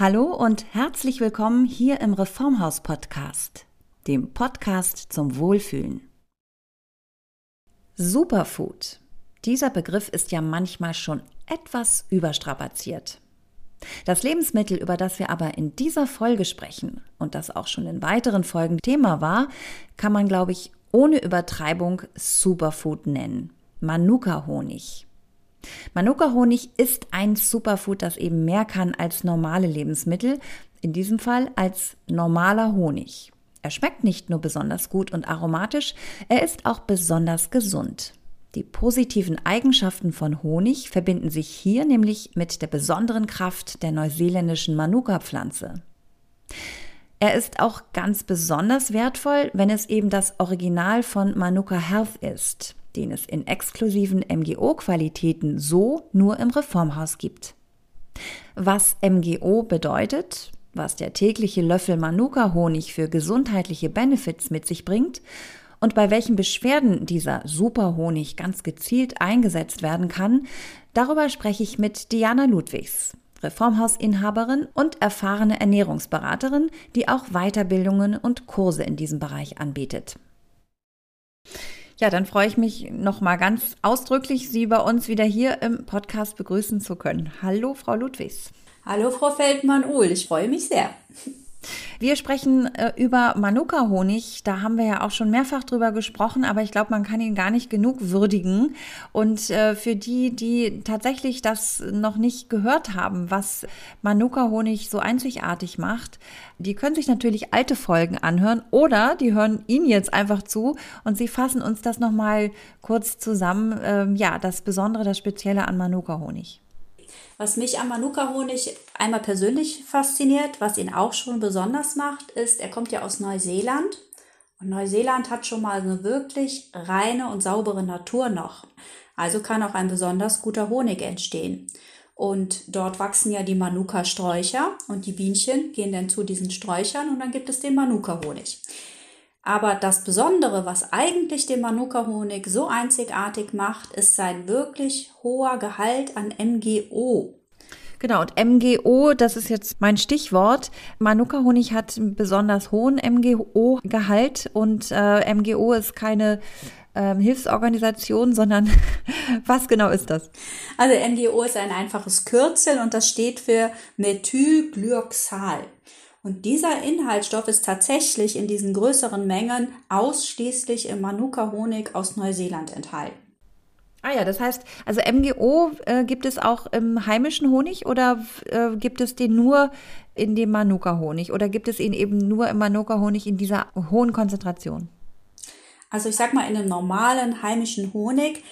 Hallo und herzlich willkommen hier im Reformhaus Podcast, dem Podcast zum Wohlfühlen. Superfood. Dieser Begriff ist ja manchmal schon etwas überstrapaziert. Das Lebensmittel, über das wir aber in dieser Folge sprechen und das auch schon in weiteren Folgen Thema war, kann man, glaube ich, ohne Übertreibung Superfood nennen. Manuka-Honig. Manuka-Honig ist ein Superfood, das eben mehr kann als normale Lebensmittel, in diesem Fall als normaler Honig. Er schmeckt nicht nur besonders gut und aromatisch, er ist auch besonders gesund. Die positiven Eigenschaften von Honig verbinden sich hier nämlich mit der besonderen Kraft der neuseeländischen Manuka-Pflanze. Er ist auch ganz besonders wertvoll, wenn es eben das Original von Manuka Health ist den es in exklusiven MGO-Qualitäten so nur im Reformhaus gibt. Was MGO bedeutet, was der tägliche Löffel Manuka-Honig für gesundheitliche Benefits mit sich bringt und bei welchen Beschwerden dieser Superhonig ganz gezielt eingesetzt werden kann, darüber spreche ich mit Diana Ludwigs, Reformhausinhaberin und erfahrene Ernährungsberaterin, die auch Weiterbildungen und Kurse in diesem Bereich anbietet. Ja, dann freue ich mich nochmal ganz ausdrücklich, Sie bei uns wieder hier im Podcast begrüßen zu können. Hallo, Frau Ludwigs. Hallo, Frau Feldmann-Uhl. Ich freue mich sehr. Wir sprechen äh, über Manuka-Honig. Da haben wir ja auch schon mehrfach drüber gesprochen, aber ich glaube, man kann ihn gar nicht genug würdigen. Und äh, für die, die tatsächlich das noch nicht gehört haben, was Manuka-Honig so einzigartig macht, die können sich natürlich alte Folgen anhören oder die hören Ihnen jetzt einfach zu und Sie fassen uns das nochmal kurz zusammen. Ähm, ja, das Besondere, das Spezielle an Manuka-Honig. Was mich am Manuka-Honig einmal persönlich fasziniert, was ihn auch schon besonders macht, ist, er kommt ja aus Neuseeland. Und Neuseeland hat schon mal eine wirklich reine und saubere Natur noch. Also kann auch ein besonders guter Honig entstehen. Und dort wachsen ja die Manuka-Sträucher und die Bienchen gehen dann zu diesen Sträuchern und dann gibt es den Manuka-Honig. Aber das Besondere, was eigentlich den Manuka-Honig so einzigartig macht, ist sein wirklich hoher Gehalt an MGO. Genau, und MGO, das ist jetzt mein Stichwort. Manuka-Honig hat einen besonders hohen MGO-Gehalt und äh, MGO ist keine äh, Hilfsorganisation, sondern was genau ist das? Also MGO ist ein einfaches Kürzel und das steht für Methylglyoxal. Und dieser Inhaltsstoff ist tatsächlich in diesen größeren Mengen ausschließlich im Manuka-Honig aus Neuseeland enthalten. Ah ja, das heißt, also MGO äh, gibt es auch im heimischen Honig oder äh, gibt es den nur in dem Manuka-Honig oder gibt es ihn eben nur im Manuka-Honig in dieser hohen Konzentration? Also ich sag mal, in einem normalen heimischen Honig,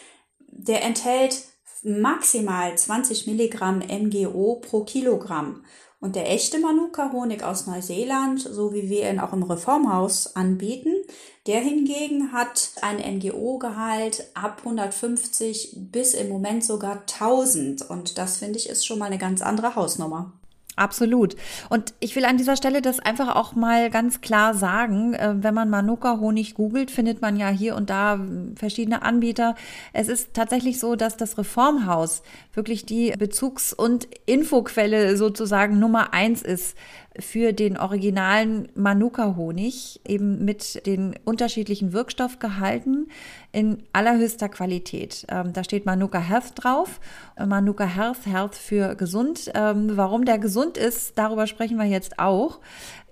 der enthält maximal 20 Milligramm MGO pro Kilogramm. Und der echte Manuka-Honig aus Neuseeland, so wie wir ihn auch im Reformhaus anbieten, der hingegen hat ein NGO-Gehalt ab 150 bis im Moment sogar 1000. Und das finde ich ist schon mal eine ganz andere Hausnummer. Absolut. Und ich will an dieser Stelle das einfach auch mal ganz klar sagen. Äh, wenn man Manuka-Honig googelt, findet man ja hier und da verschiedene Anbieter. Es ist tatsächlich so, dass das Reformhaus wirklich die Bezugs- und Infoquelle sozusagen Nummer eins ist für den originalen Manuka-Honig, eben mit den unterschiedlichen Wirkstoffgehalten in allerhöchster Qualität. Ähm, da steht Manuka Health drauf. Manuka Health, Health für gesund. Ähm, warum der gesund ist, darüber sprechen wir jetzt auch.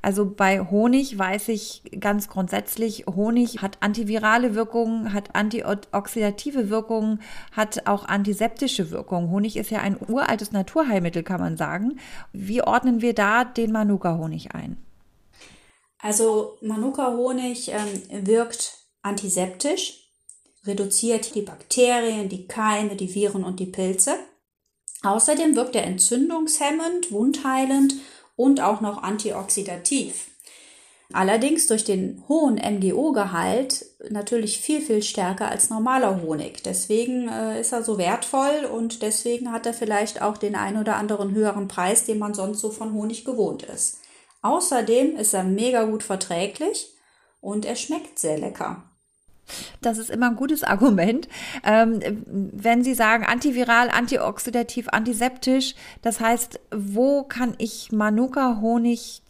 Also bei Honig weiß ich ganz grundsätzlich, Honig hat antivirale Wirkungen, hat antioxidative Wirkungen, hat auch antiseptische Wirkungen. Honig ist ja ein uraltes Naturheilmittel, kann man sagen. Wie ordnen wir da den Manuka-Honig ein? Also Manuka-Honig ähm, wirkt antiseptisch, reduziert die Bakterien, die Keime, die Viren und die Pilze. Außerdem wirkt er entzündungshemmend, wundheilend und auch noch antioxidativ. Allerdings durch den hohen MGO-Gehalt natürlich viel, viel stärker als normaler Honig. Deswegen äh, ist er so wertvoll und deswegen hat er vielleicht auch den ein oder anderen höheren Preis, den man sonst so von Honig gewohnt ist. Außerdem ist er mega gut verträglich und er schmeckt sehr lecker. Das ist immer ein gutes Argument. Ähm, wenn Sie sagen antiviral, antioxidativ, antiseptisch, das heißt, wo kann ich Manuka-Honig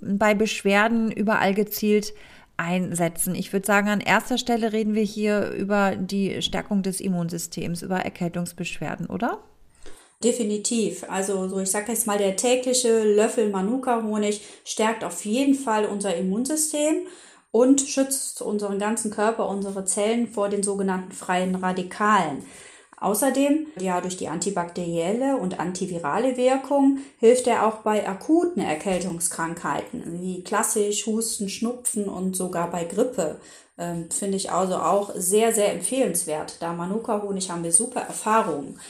bei Beschwerden überall gezielt einsetzen? Ich würde sagen, an erster Stelle reden wir hier über die Stärkung des Immunsystems, über Erkältungsbeschwerden, oder? Definitiv. Also so ich sage jetzt mal, der tägliche Löffel Manuka-Honig stärkt auf jeden Fall unser Immunsystem und schützt unseren ganzen Körper, unsere Zellen vor den sogenannten freien Radikalen. Außerdem, ja, durch die antibakterielle und antivirale Wirkung hilft er auch bei akuten Erkältungskrankheiten, wie klassisch Husten, Schnupfen und sogar bei Grippe. Ähm, Finde ich also auch sehr, sehr empfehlenswert. Da Manuka-Honig haben wir super Erfahrungen.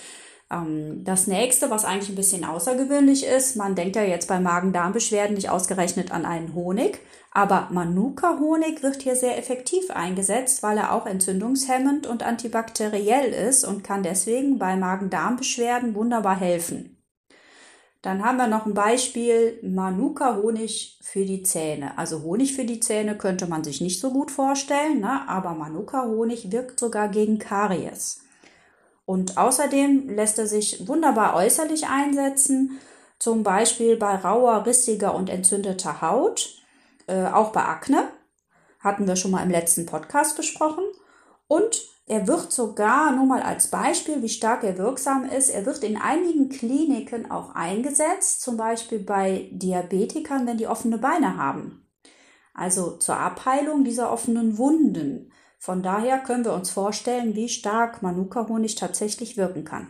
Ähm, das nächste, was eigentlich ein bisschen außergewöhnlich ist, man denkt ja jetzt bei Magen-Darm-Beschwerden nicht ausgerechnet an einen Honig, aber Manuka-Honig wird hier sehr effektiv eingesetzt, weil er auch entzündungshemmend und antibakteriell ist und kann deswegen bei Magen-Darm-Beschwerden wunderbar helfen. Dann haben wir noch ein Beispiel Manuka-Honig für die Zähne. Also Honig für die Zähne könnte man sich nicht so gut vorstellen, ne? aber Manuka-Honig wirkt sogar gegen Karies. Und außerdem lässt er sich wunderbar äußerlich einsetzen, zum Beispiel bei rauer, rissiger und entzündeter Haut, äh, auch bei Akne, hatten wir schon mal im letzten Podcast besprochen. Und er wird sogar, nur mal als Beispiel, wie stark er wirksam ist, er wird in einigen Kliniken auch eingesetzt, zum Beispiel bei Diabetikern, wenn die offene Beine haben. Also zur Abheilung dieser offenen Wunden. Von daher können wir uns vorstellen, wie stark Manuka-Honig tatsächlich wirken kann.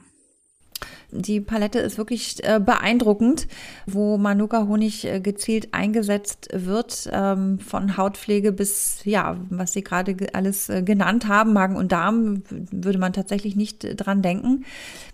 Die Palette ist wirklich äh, beeindruckend, wo Manuka-Honig äh, gezielt eingesetzt wird, ähm, von Hautpflege bis, ja, was Sie gerade alles äh, genannt haben, Magen und Darm, würde man tatsächlich nicht dran denken.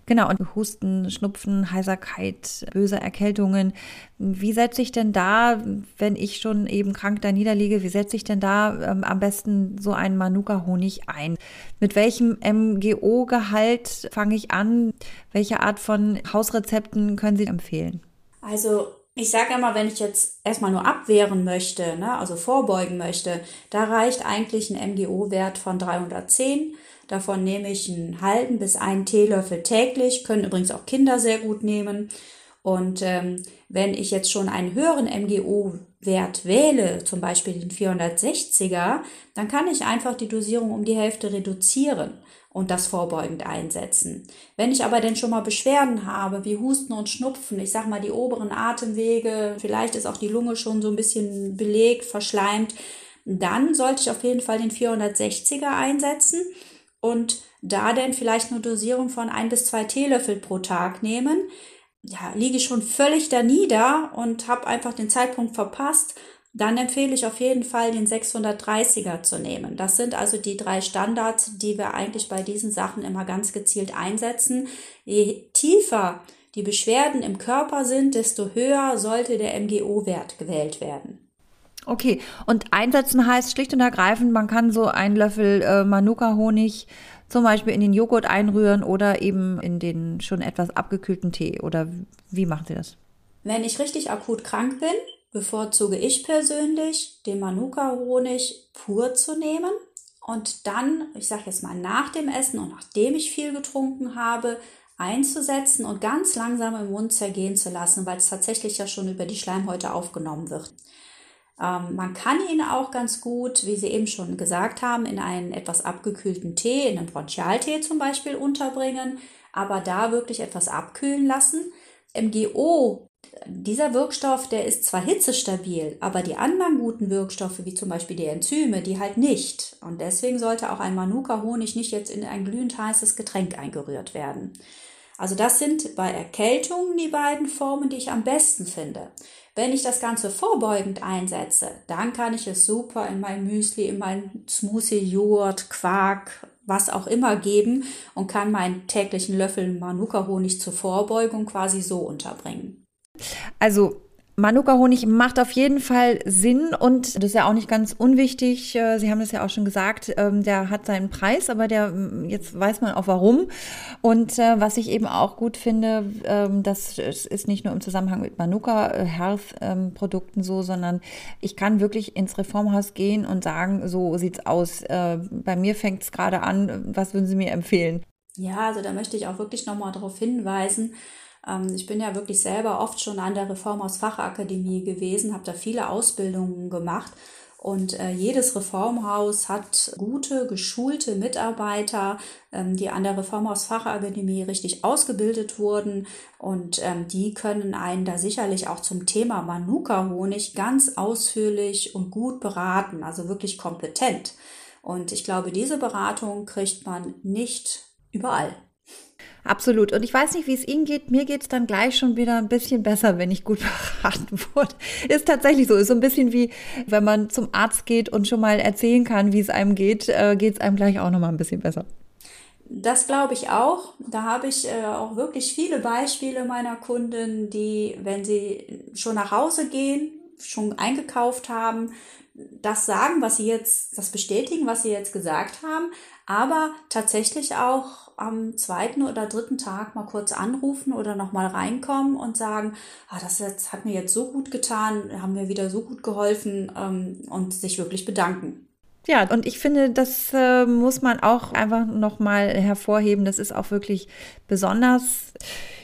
Genau, und Husten, Schnupfen, Heiserkeit, böse Erkältungen. Wie setze ich denn da, wenn ich schon eben krank da niederliege, wie setze ich denn da ähm, am besten so einen Manuka-Honig ein? Mit welchem MGO-Gehalt fange ich an? Welche Art von Hausrezepten können Sie empfehlen? Also ich sage immer, wenn ich jetzt erstmal nur abwehren möchte, ne, also vorbeugen möchte, da reicht eigentlich ein MGO-Wert von 310. Davon nehme ich einen halben bis einen Teelöffel täglich, können übrigens auch Kinder sehr gut nehmen. Und ähm, wenn ich jetzt schon einen höheren MGO-Wert wähle, zum Beispiel den 460er, dann kann ich einfach die Dosierung um die Hälfte reduzieren und das vorbeugend einsetzen. Wenn ich aber denn schon mal Beschwerden habe, wie Husten und Schnupfen, ich sag mal die oberen Atemwege, vielleicht ist auch die Lunge schon so ein bisschen belegt, verschleimt, dann sollte ich auf jeden Fall den 460er einsetzen und da denn vielleicht eine Dosierung von ein bis zwei Teelöffel pro Tag nehmen, ja, liege ich schon völlig da nieder und habe einfach den Zeitpunkt verpasst, dann empfehle ich auf jeden Fall den 630er zu nehmen. Das sind also die drei Standards, die wir eigentlich bei diesen Sachen immer ganz gezielt einsetzen. Je tiefer die Beschwerden im Körper sind, desto höher sollte der MGO-Wert gewählt werden. Okay, und einsetzen heißt schlicht und ergreifend, man kann so einen Löffel äh, Manuka-Honig zum Beispiel in den Joghurt einrühren oder eben in den schon etwas abgekühlten Tee. Oder wie machen Sie das? Wenn ich richtig akut krank bin, bevorzuge ich persönlich, den Manuka-Honig pur zu nehmen und dann, ich sage jetzt mal nach dem Essen und nachdem ich viel getrunken habe, einzusetzen und ganz langsam im Mund zergehen zu lassen, weil es tatsächlich ja schon über die Schleimhäute aufgenommen wird. Ähm, man kann ihn auch ganz gut, wie Sie eben schon gesagt haben, in einen etwas abgekühlten Tee, in einen Bronchialtee zum Beispiel unterbringen, aber da wirklich etwas abkühlen lassen. MGO, dieser Wirkstoff, der ist zwar hitzestabil, aber die anderen guten Wirkstoffe, wie zum Beispiel die Enzyme, die halt nicht. Und deswegen sollte auch ein Manuka-Honig nicht jetzt in ein glühend heißes Getränk eingerührt werden. Also das sind bei Erkältungen die beiden Formen, die ich am besten finde. Wenn ich das Ganze vorbeugend einsetze, dann kann ich es super in mein Müsli, in mein Smoothie, Joghurt, Quark, was auch immer geben und kann meinen täglichen Löffel Manuka-Honig zur Vorbeugung quasi so unterbringen. Also Manuka-Honig macht auf jeden Fall Sinn und das ist ja auch nicht ganz unwichtig. Äh, Sie haben das ja auch schon gesagt, ähm, der hat seinen Preis, aber der, jetzt weiß man auch warum. Und äh, was ich eben auch gut finde, ähm, das ist nicht nur im Zusammenhang mit Manuka äh, Health ähm, Produkten so, sondern ich kann wirklich ins Reformhaus gehen und sagen, so sieht's aus. Bei mir fängt es gerade an. Was würden Sie mir empfehlen? Ja, also da möchte ich auch wirklich nochmal darauf hinweisen, ich bin ja wirklich selber oft schon an der Reformhaus Fachakademie gewesen, habe da viele Ausbildungen gemacht. Und äh, jedes Reformhaus hat gute, geschulte Mitarbeiter, ähm, die an der Reformhaus Fachakademie richtig ausgebildet wurden. Und ähm, die können einen da sicherlich auch zum Thema Manuka-Honig ganz ausführlich und gut beraten, also wirklich kompetent. Und ich glaube, diese Beratung kriegt man nicht überall. Absolut. Und ich weiß nicht, wie es Ihnen geht. Mir geht es dann gleich schon wieder ein bisschen besser, wenn ich gut beraten wurde. Ist tatsächlich so. Ist so ein bisschen wie, wenn man zum Arzt geht und schon mal erzählen kann, wie es einem geht, äh, geht es einem gleich auch noch mal ein bisschen besser. Das glaube ich auch. Da habe ich äh, auch wirklich viele Beispiele meiner Kunden, die, wenn sie schon nach Hause gehen, schon eingekauft haben, das sagen, was sie jetzt, das bestätigen, was sie jetzt gesagt haben, aber tatsächlich auch am zweiten oder dritten Tag mal kurz anrufen oder nochmal reinkommen und sagen, ah, das jetzt, hat mir jetzt so gut getan, haben mir wieder so gut geholfen ähm, und sich wirklich bedanken. Ja, und ich finde, das äh, muss man auch einfach nochmal hervorheben. Das ist auch wirklich besonders.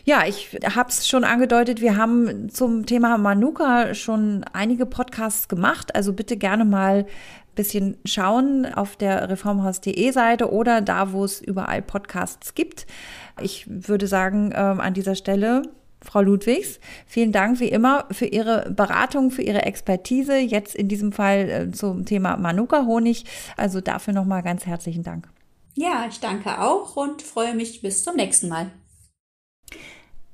Ja, ich habe es schon angedeutet, wir haben zum Thema Manuka schon einige Podcasts gemacht. Also bitte gerne mal ein bisschen schauen auf der reformhaus.de Seite oder da, wo es überall Podcasts gibt. Ich würde sagen, äh, an dieser Stelle Frau Ludwigs. Vielen Dank wie immer für Ihre Beratung, für Ihre Expertise. Jetzt in diesem Fall äh, zum Thema Manuka-Honig. Also dafür nochmal ganz herzlichen Dank. Ja, ich danke auch und freue mich bis zum nächsten Mal.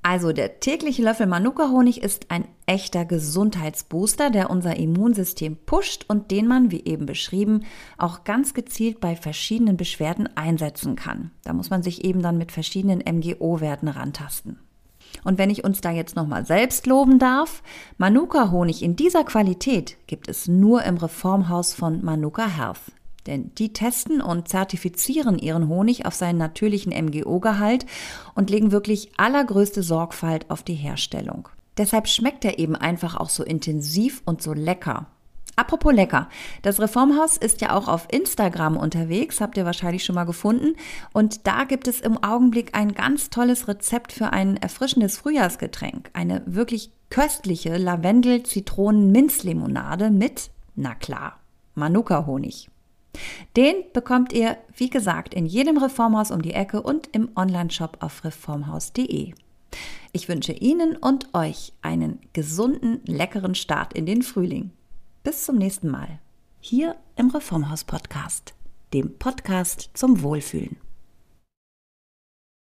Also der tägliche Löffel Manuka-Honig ist ein echter Gesundheitsbooster, der unser Immunsystem pusht und den man, wie eben beschrieben, auch ganz gezielt bei verschiedenen Beschwerden einsetzen kann. Da muss man sich eben dann mit verschiedenen MGO-Werten rantasten. Und wenn ich uns da jetzt nochmal selbst loben darf, Manuka-Honig in dieser Qualität gibt es nur im Reformhaus von Manuka Health. Denn die testen und zertifizieren ihren Honig auf seinen natürlichen MGO-Gehalt und legen wirklich allergrößte Sorgfalt auf die Herstellung. Deshalb schmeckt er eben einfach auch so intensiv und so lecker. Apropos lecker. Das Reformhaus ist ja auch auf Instagram unterwegs, habt ihr wahrscheinlich schon mal gefunden. Und da gibt es im Augenblick ein ganz tolles Rezept für ein erfrischendes Frühjahrsgetränk. Eine wirklich köstliche Lavendel-Zitronen-Minzlimonade mit, na klar, Manuka-Honig. Den bekommt ihr, wie gesagt, in jedem Reformhaus um die Ecke und im Onlineshop auf reformhaus.de. Ich wünsche Ihnen und euch einen gesunden, leckeren Start in den Frühling. Bis zum nächsten Mal. Hier im Reformhaus Podcast, dem Podcast zum Wohlfühlen.